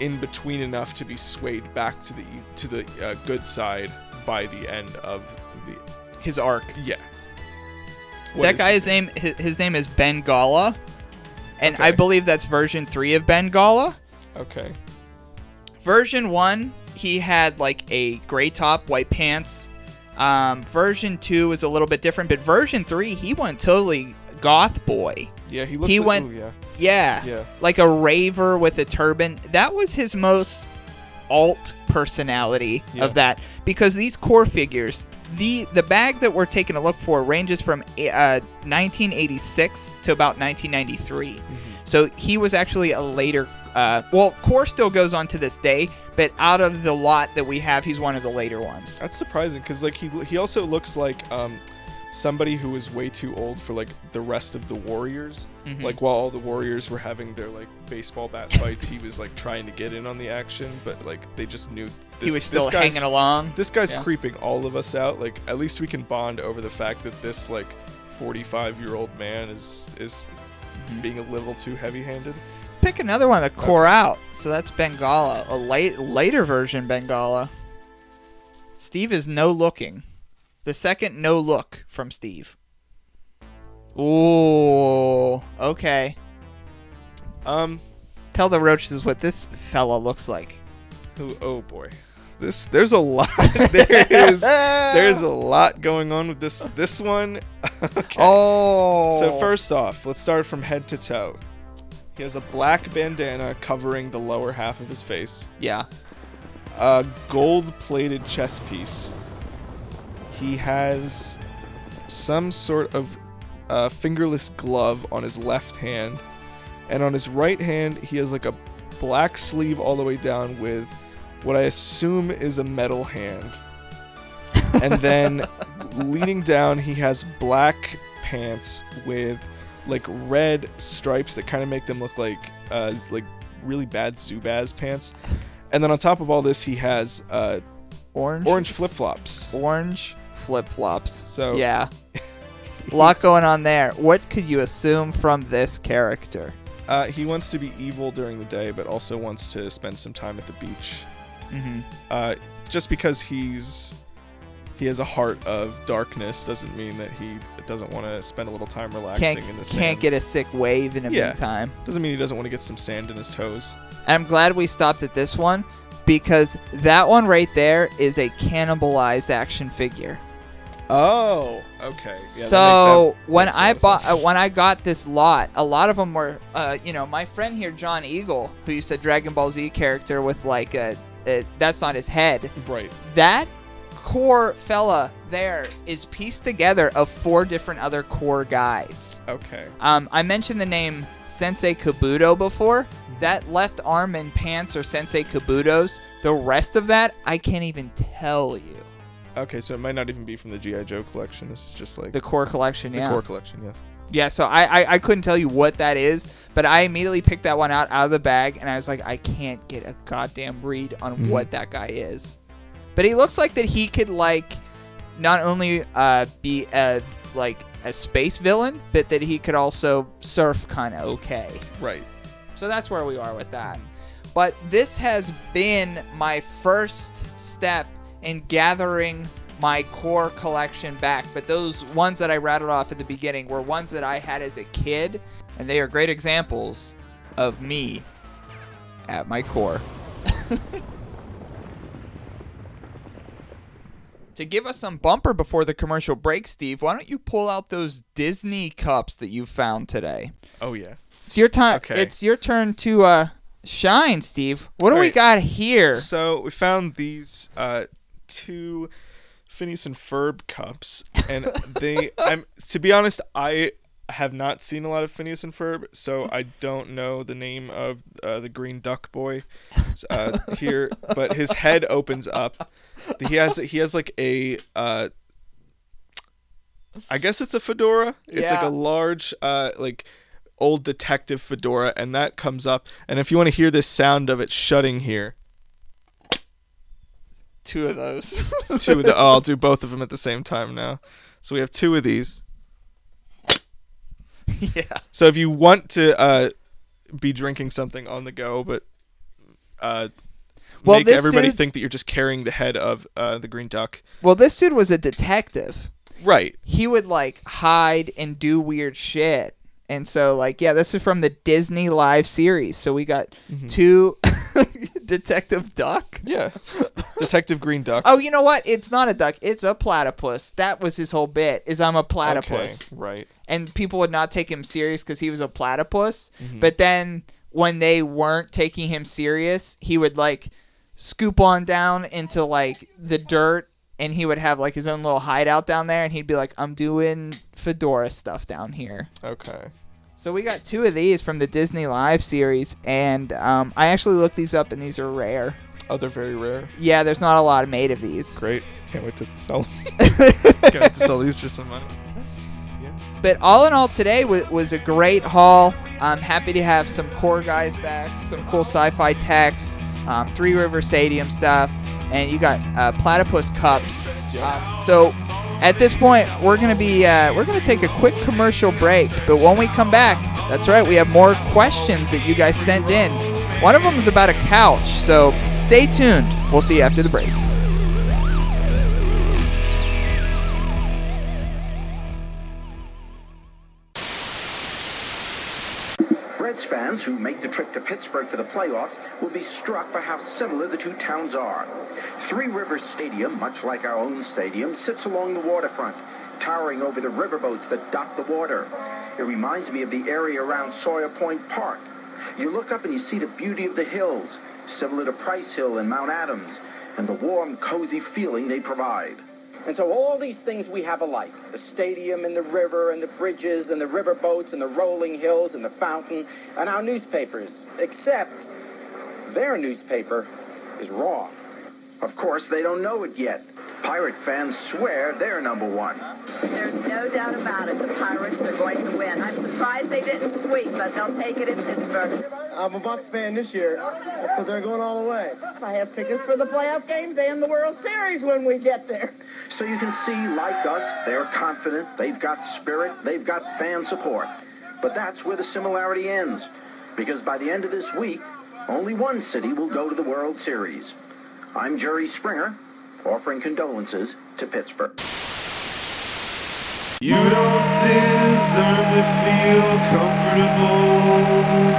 in between enough to be swayed back to the to the uh, good side by the end of the
his arc.
yeah What
that guy's
his
name his, his name is Ben Gala. And I believe that's version 3 of Ben Gala.
Okay.
Version 1, he had like a gray top, white pants. Um, version 2 is a little bit different, but version 3, he went totally goth boy.
Yeah, he looks.
He
like,
went-
ooh, yeah.
Yeah.
Yeah.
Like a raver with a turban. That was his most alt personality
Yeah.
of that because these Corps figures the the bag that we're taking a look for ranges from uh, 1986 to about 1993
Mm-hmm.
so he was actually a later uh, well Corps still goes on to this day but out of the lot that we have he's one of the later ones
That's surprising because like he he also looks like um somebody who was way too old for like the rest of the Warriors.
Mhm.
Like while all the Warriors were having their like baseball bat fights, he was like trying to get in on the action, but like they just knew this,
he was still hanging along
This guy's
Yeah.
creeping all of us out. Like at least we can bond over the fact that this like 45 year old man is is
Mm-hmm.
being a little too heavy handed.
Pick another one that core out so that's bengala a late later version bengala steve is no looking the second no look from steve Ooh, okay.
Um,
Tell the roaches what this fella looks like.
who? Oh boy, this there's a lot. there is there's a lot going on with this this one. okay.
Oh.
So first off, let's start from head to toe. He has a black bandana covering the lower half of his face,
Yeah.
a gold-plated chest piece. He has some sort of uh, fingerless glove on his left hand, and on his right hand he has like a black sleeve all the way down with what I assume is a metal hand. and then leaning down, he has black pants with like red stripes that kind of make them look like uh, like really bad Zubaz pants. And then on top of all this, he has uh,
Orange.
orange flip flops.
Orange flip flops.
So
Yeah. A lot going on there. What could you assume from this character?
uh, he wants to be evil during the day, but also wants to spend some time at the beach.
Mm-hmm.
Uh, just because he's he has a heart of darkness doesn't mean that he doesn't want to spend a little time relaxing
Can't
in the sand.
can't get a sick wave in the
Yeah.
meantime.
doesn't mean he doesn't want to get some sand in his toes.
And I'm glad we stopped at this one because that one right there is a cannibalized action figure.
Oh, okay. Yeah,
so when
makes a
I bought uh, when I got this lot, a lot of them were, uh, you know, my friend here, John Eagle, who used a Dragon Ball Z character with like a, a that's not his head.
right.
That core fella there is pieced together of four different other Corps guys.
Okay.
Um, I mentioned the name Sensei Kabuto before. That left arm and pants are Sensei Kabuto's. The rest of that, I can't even tell you.
Okay, so it might not even be from the GI Joe collection. This is just like
The Corps collection,
the
yeah.
Corps collection. Yes.
Yeah, so I, I I couldn't tell you what that is, but I immediately picked that one out out of the bag, and I was like, I can't get a goddamn read on
Mhm.
what that guy is. But he looks like that he could like not only uh, be a like a space villain, but that he could also surf kind of okay.
Right.
So that's where we are with that. But this has been my first step in gathering my Corps collection back. But those ones that I rattled off at the beginning were ones that I had as a kid, and they are great examples of me at my core. to give us some bumper before the commercial break, Steve, why don't you pull out those Disney cups that you found today?
Oh yeah.
It's your time.
Okay.
It's your turn to uh Shine, Steve. What do we got here?
So we found these uh, two Phineas and Ferb cups, and they. I'm to be honest, I have not seen a lot of Phineas and Ferb, so I don't know the name of uh, the green duck boy uh, here. But his head opens up. He has he has like a. Uh, I guess it's a fedora. It's like a large, uh, like old detective fedora, and that comes up. And if you want to hear this sound of it shutting here,
Two of those.
two of the oh, I'll do both of them at the same time now. So we have two of these.
yeah.
So if you want to uh, be drinking something on the go, but uh,
Well,
make everybody
dude-
think that you're just carrying the head of uh, the green duck.
Well, this dude was a detective.
Right.
He would like hide and do weird shit. And so, like, yeah, this is from the Disney live series. So we got
Mm-hmm.
two Detective Duck.
Yeah. Detective Green Duck.
Oh, you know what? It's not a duck. It's a platypus. That was his whole bit. Is I'm a platypus.
Okay. Right.
And people would not take him serious because he was a platypus.
Mm-hmm.
But then when they weren't taking him serious, he would like scoop on down into like the dirt and he would have like his own little hideout down there and he'd be like, I'm doing fedora stuff down here.
Okay.
So we got two of these from the Disney Live series and um, I actually looked these up and these are rare.
Oh, they're very rare.
Yeah, there's not a lot made of these.
Great. Can't wait to sell. Can't wait to sell these for some money.
But all in all, today was, was a great haul. I'm happy to have some Corps guys back, some cool sci-fi text, um, Three River Stadium stuff, and you got uh, platypus cups. Um, so at this point, we're gonna be uh, we're gonna take a quick commercial break. But when we come back, that's right, we have more questions that you guys sent in. One of them is about a couch, so stay tuned. We'll see you after the break.
Fans who make the trip to Pittsburgh for the playoffs will be struck by how similar the two towns are. Three Rivers Stadium, much like our own stadium, sits along the waterfront, towering over the riverboats that dot the water. It reminds me of the area around Sawyer Point Park. You look up and you see the beauty of the hills, similar to Price Hill and Mount Adams, and the warm, cozy feeling they provide. And so all these things we have alike the stadium and the river and the bridges and the river boats and the rolling hills and the fountain and our newspapers. Except their newspaper is wrong. Of course, they don't know it yet. Pirate fans swear they're number one.
There's no doubt about it. The Pirates are going to win. I'm surprised they didn't sweep, but they'll take it in Pittsburgh.
I'm a Bucs fan this year. Because they're going all the way. I have tickets for the playoff games and the World Series when we get there.
So you can see, like us, they're confident, they've got spirit, they've got fan support. But that's where the similarity ends. Because by the end of this week, only one city will go to the World Series. I'm Jerry Springer, offering condolences to Pittsburgh.
You don't deserve to feel comfortable.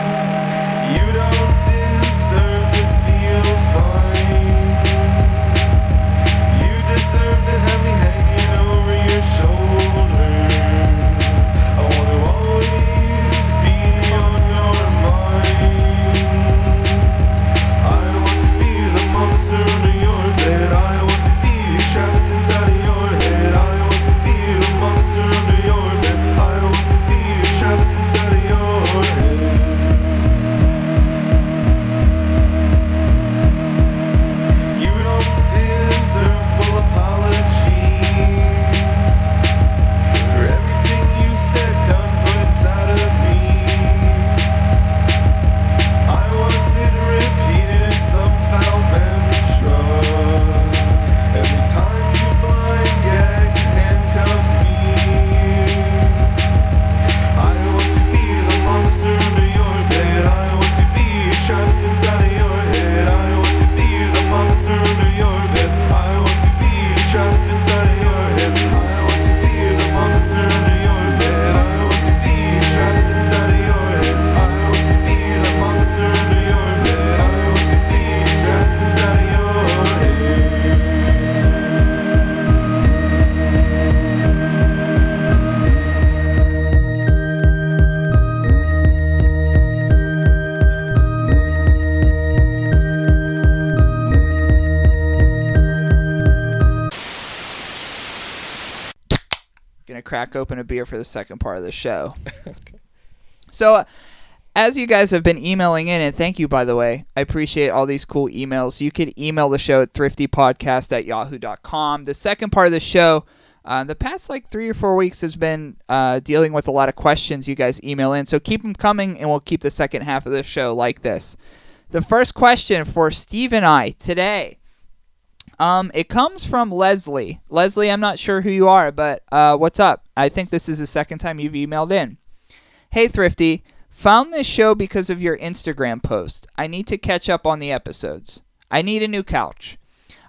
Crack open a beer for the second part of the show. So, uh, as you guys have been emailing in, and thank you, by the way, I appreciate all these cool emails. You could email the show at thriftypodcast at yahoo.com. The second part of the show, uh, the past like three or four weeks has been uh, dealing with a lot of questions you guys email in. So keep them coming, and we'll keep the second half of the show like this. The first question for Steve and I today. Um, it comes from Leslie. Leslie, I'm not sure who you are, but uh, what's up? I think this is the second time you've emailed in. Hey, Thrifty. Found this show because of your Instagram post. I need to catch up on the episodes. I need a new couch.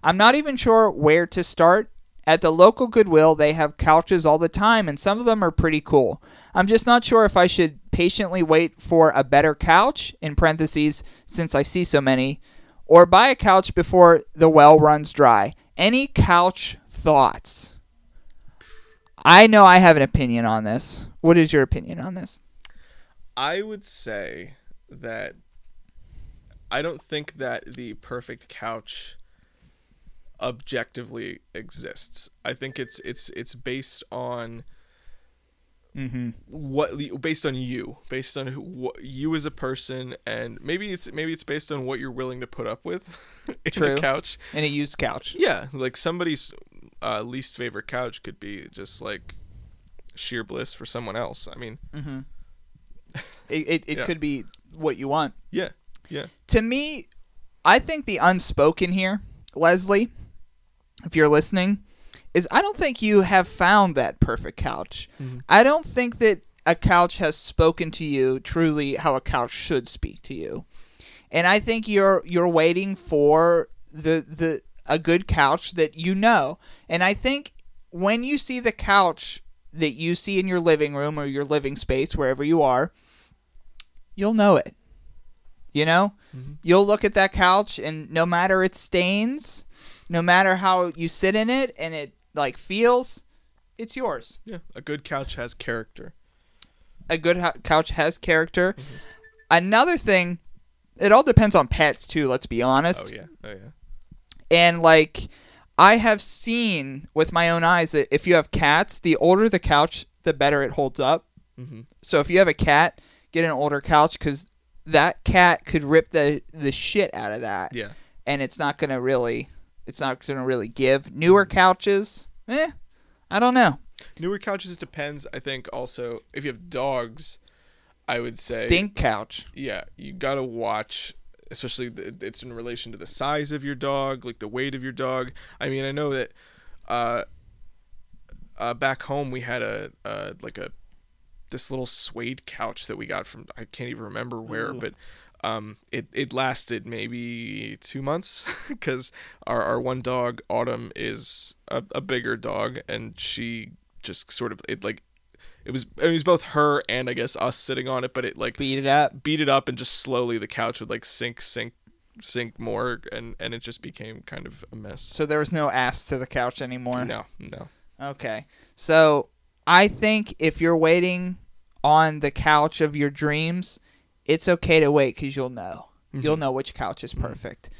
I'm not even sure where to start. At the local Goodwill, they have couches all the time, and some of them are pretty cool. I'm just not sure if I should patiently wait for a better couch, in parentheses, since I see so many, or buy a couch before the well runs dry. Any couch thoughts? I know I have an opinion on this. What is your opinion on this?
I would say that I don't think that the perfect couch objectively exists. I think it's it's it's based on what based on you, based on who, what, you as a person, and maybe it's maybe it's based on what you're willing to put up with in
True.
a couch.
And a used couch.
Yeah, like somebody's uh, least favorite couch could be just like sheer bliss for someone else. I mean,
It, it, it
Yeah.
could be what you want.
yeah, yeah.
To me, I think the unspoken here, Leslie, if you're listening, is I don't think you have found that perfect couch. Mm-hmm. I don't think that a couch has spoken to you truly how a couch should speak to you. And I think you're you're waiting for the the a good couch that you know. And I think when you see the couch that you see in your living room or your living space wherever you are, you'll know it. You know? Mm-hmm. You'll look at that couch and no matter its stains, no matter how you sit in it and it like feels, it's yours.
Yeah, a good couch has character.
A good ho- couch has character. Another thing, it all depends on pets too, let's be honest.
Oh yeah, oh yeah.
And like I have seen with my own eyes that if you have cats, the older the couch, the better it holds up.
Mhm.
So if you have a cat, get an older couch because that cat could rip the the shit out of that.
Yeah.
And it's not gonna really, it's not gonna really give. Newer couches, eh, I don't know.
Newer couches it depends. I think also if you have dogs, I would say
Stink couch.
yeah, you gotta watch, especially the, it's in relation to the size of your dog, like the weight of your dog. I mean, I know that uh, uh, back home we had a uh, like a this little suede couch that we got from I can't even remember where, but um, it it lasted maybe two months because our our one dog Autumn is a, a bigger dog and she just sort of it like it was it was both her and I guess us sitting on it, but it like
Beat it up.
beat it up and just slowly the couch would like sink sink sink more and and it just became kind of a mess.
So there was no ass to the couch anymore.
No, no.
Okay. So I think if you're waiting on the couch of your dreams, it's okay to wait because you'll know. You'll know which couch is perfect.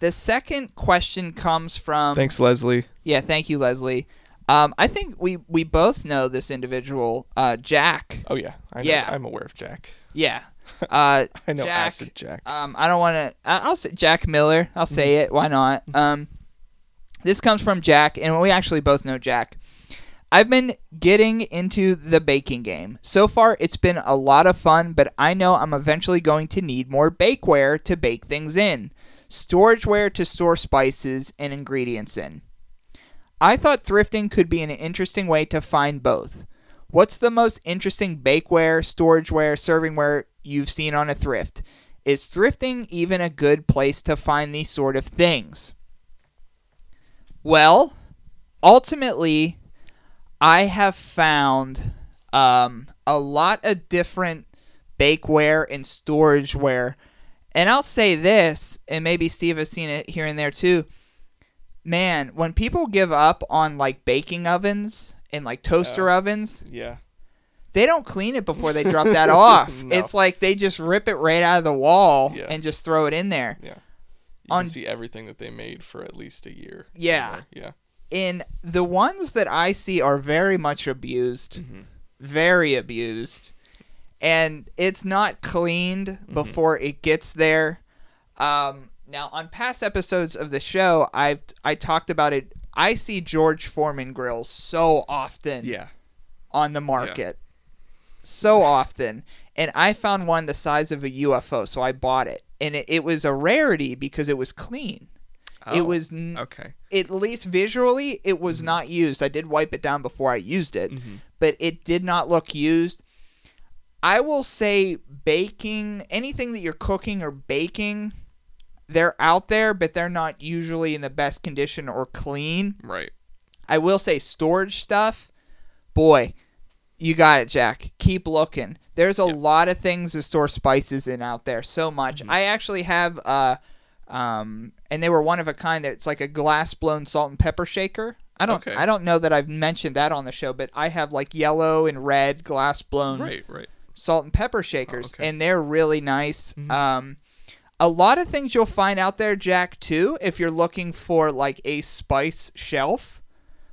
The second question comes from.
Thanks, Leslie.
Yeah, thank you, Leslie. Um, I think we, we both know this individual, uh, Jack.
Oh yeah, I know,
Yeah.
I'm aware of Jack.
Yeah. Uh,
I know
Jack,
Acid Jack.
Um, I don't want to. I'll say Jack Miller. I'll say it. Why not? Um, this comes from Jack, and we actually both know Jack. I've been getting into the baking game. So far, it's been a lot of fun, but I know I'm eventually going to need more bakeware to bake things in, storageware to store spices and ingredients in. I thought thrifting could be an interesting way to find both. What's the most interesting bakeware, storageware, servingware you've seen on a thrift? Is thrifting even a good place to find these sort of things? Well, ultimately, I have found um, a lot of different bakeware and storageware. And I'll say this, and maybe Steve has seen it here and there too. Man, when people give up on like baking ovens and like toaster ovens,
yeah.
they don't clean it before they drop that off.
No.
It's like they just rip it right out of the wall
Yeah.
and just throw it in there.
Yeah. You
On-
can see everything that they made for at least a year.
Yeah.
Yeah.
In the ones that I see are very much abused, very abused, and it's not cleaned before it gets there. Um, now, on past episodes of the show, I've I talked about it. I see George Foreman grills so often
Yeah.
on the market, so often, and I found one the size of a UFO, so I bought it, and it, it was a rarity because it was clean. It
Oh,
was n-
Okay.
at least visually it was
Mm-hmm.
not used i did wipe it down before i used it but it did not look used i will say baking anything that you're cooking or baking they're out there but they're not usually in the best condition or clean
Right.
i will say storage stuff boy you got it jack keep looking there's a lot of things to store spices in out there so much
Mm-hmm.
i actually have uh um and they were one of a kind it's like a glass blown salt and pepper shaker i don't
Okay.
i don't know that i've mentioned that on the show but i have like yellow and red glass blown
Right. Right.
salt and pepper shakers,
okay.
and they're really nice. Um, a lot of things you'll find out there, Jack, too, if you're looking for like a spice shelf.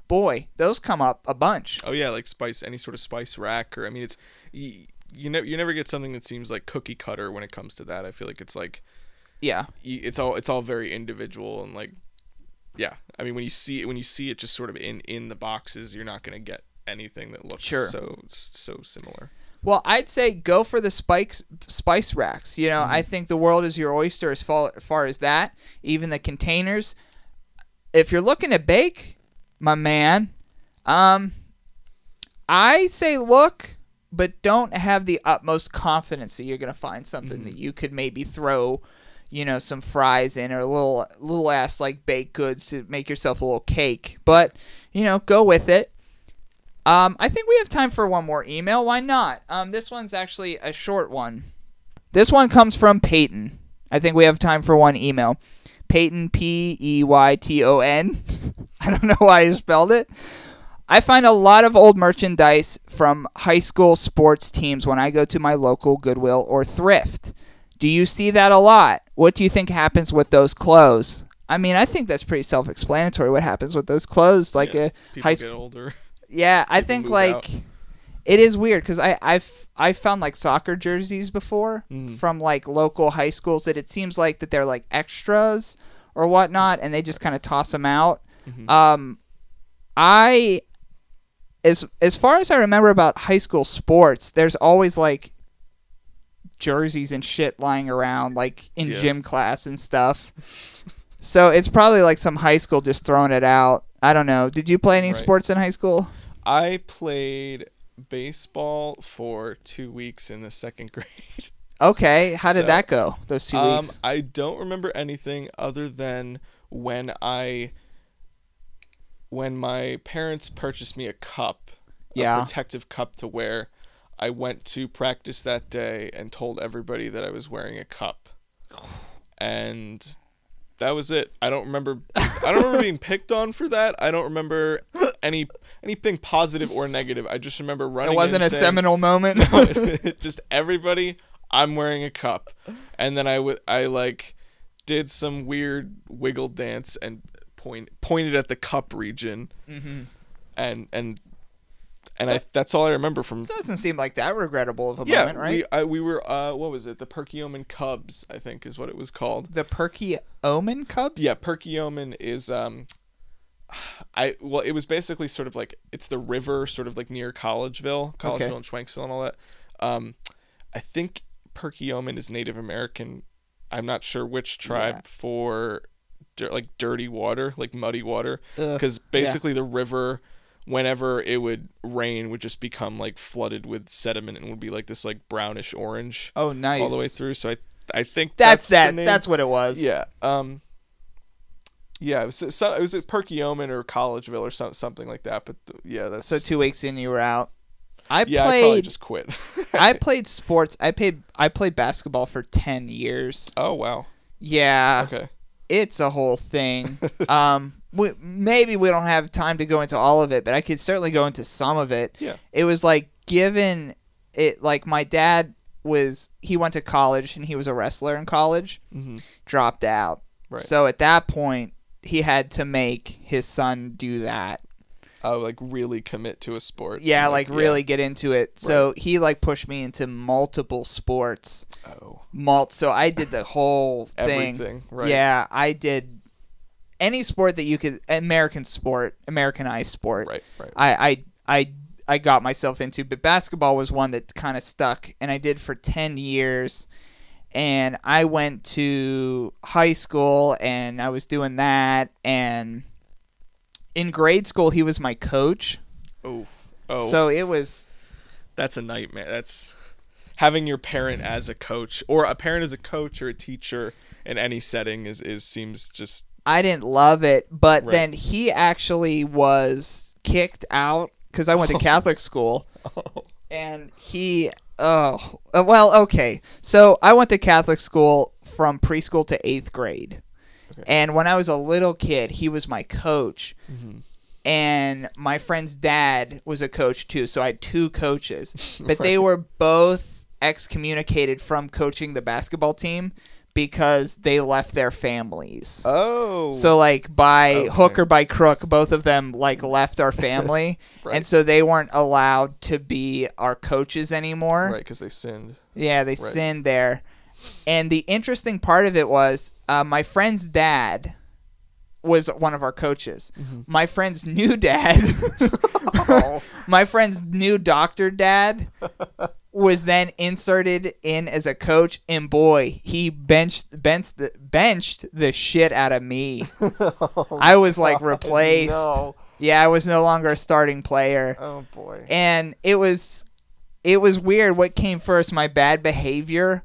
Boy, those come up a bunch.
Oh yeah, like spice, any sort of spice rack, or I mean, it's you, you never you never get something that seems like cookie cutter when it comes to that. I feel like it's like
Yeah,
it's all it's all very individual and like yeah. I mean, when you see it when you see it just sort of in in the boxes, you're not gonna get anything that looks
Sure.
so so similar.
Well, I'd say go for the spikes, spice racks. You know, I think the world is your oyster as far, far as that. Even the containers. If you're looking to bake, my man, um, I say look, but don't have the utmost confidence that you're gonna find something that you could maybe throw, you know, some fries in or a little little ass like baked goods to make yourself a little cake. But you know, go with it. Um, I think we have time for one more email. Why not? Um, this one's actually a short one. This one comes from Peyton. I think we have time for one email. Peyton, P E Y T O N. I don't know why I spelled it. I find a lot of old merchandise from high school sports teams when I go to my local Goodwill or thrift. Do you see that a lot? What do you think happens with those clothes? I mean, I think that's pretty self-explanatory. What happens with those clothes? Like
Yeah,
a
People
high school
older.
yeah, I think like
out.
it is weird because I I've I found like soccer jerseys before
Mm-hmm.
from like local high schools that it seems like that they're like extras or whatnot, and they just kind of toss them out.
Mm-hmm.
Um, I as as far as I remember about high school sports, there's always like jerseys and shit lying around like in
Yeah.
gym class and stuff. so it's probably like some high school just throwing it out. I don't know. Did you play any
Right.
sports in high school?
I played baseball for two weeks in the second grade.
Okay, how did
So,
that go? Those two
Um,
weeks.
I don't remember anything other than when I when my parents purchased me a cup,
Yeah.
a protective cup to wear. I went to practice that day and told everybody that I was wearing a cup. And that was it. I don't remember I don't remember being picked on for that. I don't remember any anything positive or negative. I just remember running
It wasn't a
saying-
seminal moment.
just everybody i'm wearing a cup and then i w- i like did some weird wiggle dance and point pointed at the cup region
Mm-hmm.
and and and i that's all i remember from
Doesn't seem like that regrettable of a
yeah
moment, right?
we I, we were uh what was it the perkiomen cubs i think is what it was called
the Perky Omen Cubs.
yeah perkiomen is um I well, it was basically sort of like it's the river, sort of like near Collegeville, Collegeville
Okay.
and Schwenksville and all that. Um, I think Perkiomen is Native American. I'm not sure which tribe
Yeah.
for like dirty water, like muddy water, because basically the river, whenever it would rain, would just become like flooded with sediment and would be like this like brownish orange
Oh, nice.
all the way through. So I I think
That's,
the
that. That's what it was.
Yeah. Um. Yeah, it was so, it was at Perkiomen or Collegeville or some, something like that. But yeah, that's
So two weeks in, you were out. I
yeah. I probably just quit.
I played sports. I played. I played basketball for ten years.
oh wow.
Yeah.
Okay.
It's a whole thing. um, we, maybe we don't have time to go into all of it, but I could certainly go into some of it.
Yeah.
It was like given it like my dad was he went to college and he was a wrestler in college,
Mhm.
dropped out.
Right.
So at that point he had to make his son do that.
Oh, like really commit to a sport.
Yeah, like really get into it. So
Right.
he like pushed me into multiple sports.
Oh,
Malt. So I did the whole thing.
everything. Right.
Yeah, I did any sport that you could American sport, Americanized sport.
Right. Right.
I I I I got myself into, but basketball was one that kind of stuck, and I did for ten years. And I went to high school, and I was doing that. And in grade school, he was my coach,
oh. Oh.
so it was
that's a nightmare. That's having your parent as a coach or a parent as a coach or a teacher in any setting is is seems just
I didn't love it, but
Right.
then he actually was kicked out because I went to Catholic school, and he oh uh, well okay. So I went to Catholic school from preschool to eighth grade,
Okay.
and when I was a little kid, he was my coach. Mm-hmm. And my friend's dad was a coach too, so I had two coaches. But they were both excommunicated from coaching the basketball team because they left their families.
oh
So like by
Okay.
hook or by crook, both of them like left our family,
Right.
and so they weren't allowed to be our coaches anymore.
right because they sinned.
Yeah, they sinned there. And the interesting part of it was uh, my friend's dad was one of our coaches.
Mm-hmm.
My friend's new dad, my friend's new doctor dad, was then inserted in as a coach, and boy, he benched benched the, benched the shit out of me. I was like replaced.
no.
Yeah, I was no longer a starting player
Oh boy.
and it was it was weird what came first my bad behavior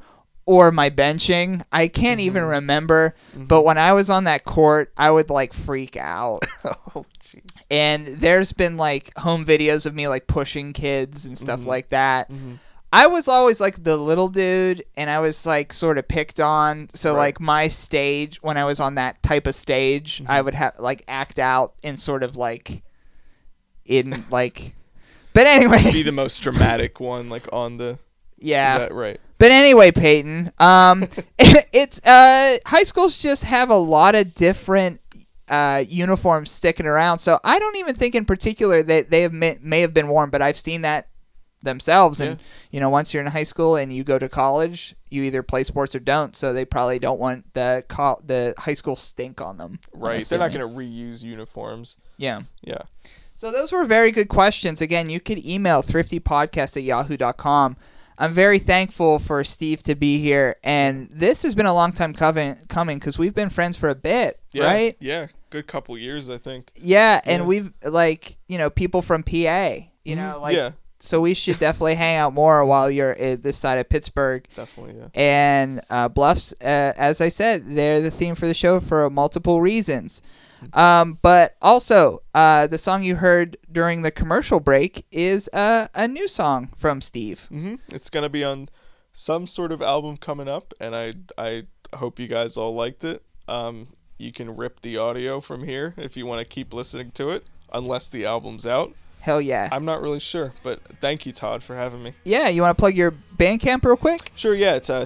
or my benching i can't even
Mm-hmm.
remember but when i was on that court i would like freak out
oh jeez.
and there's been like home videos of me like pushing kids and
Mm-hmm.
stuff like that i was always like the little dude and i was like sort of picked on so
Right.
like my stage when i was on that type of stage i
Mm-hmm.
would have like act out and sort of like in like but anyway
Be the most dramatic one, like on the.
yeah
Is that right?
But anyway, Peyton, um, it's uh, high schools just have a lot of different uh, uniforms sticking around. So I don't even think in particular that they have may, may have been worn, but I've seen that themselves. And
Yeah.
you know, once you're in high school and you go to college, you either play sports or don't. So they probably don't want the col- the high school stink on them.
Right. They're not going to reuse uniforms.
Yeah.
Yeah.
So those were very good questions. Again, you could email thriftypodcast at yahoo.com. I'm very thankful for Steve to be here, and this has been a long time coming coming because we've been friends for a bit,
Yeah.
right?
Yeah. Good couple years, I think.
Yeah, and
Yeah.
we've like you know people from PA, you know,
Mhm.
like
yeah.
so we should definitely hang out more while you're at this side of Pittsburgh.
Definitely. Yeah.
And uh, Bluffs, uh, as I said, they're the theme for the show for multiple reasons. Um, but also, uh, the song you heard during the commercial break is uh, a new song from Steve.
hmm It's gonna be on some sort of album coming up, and I I hope you guys all liked it. Um, you can rip the audio from here if you want to keep listening to it, unless the album's out.
Hell yeah.
I'm not really sure, but thank you, Todd, for having me.
yeah, you want to plug your Bandcamp real quick?
Sure, yeah, it's uh,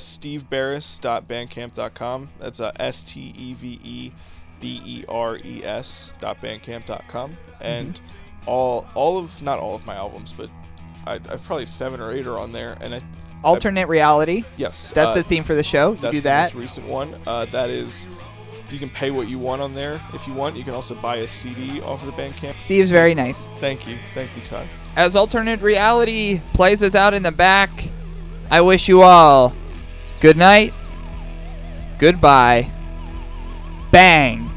steveberes.bandcamp.com. That's uh, S T E V E B E R E S dot bandcamp.com. And all all of not all of my albums, but I, I've probably seven or eight are on there. And I
Alternate reality.
yes,
That's
uh,
the theme for the show. You
That's
do
the
that.
most recent one. Uh, that is, you can pay what you want on there if you want. You can also buy a CD off of the Bandcamp.
Steve's very nice.
Thank you, thank you, Todd.
As alternate reality plays us out in the back, I wish you all good night, goodbye, bang.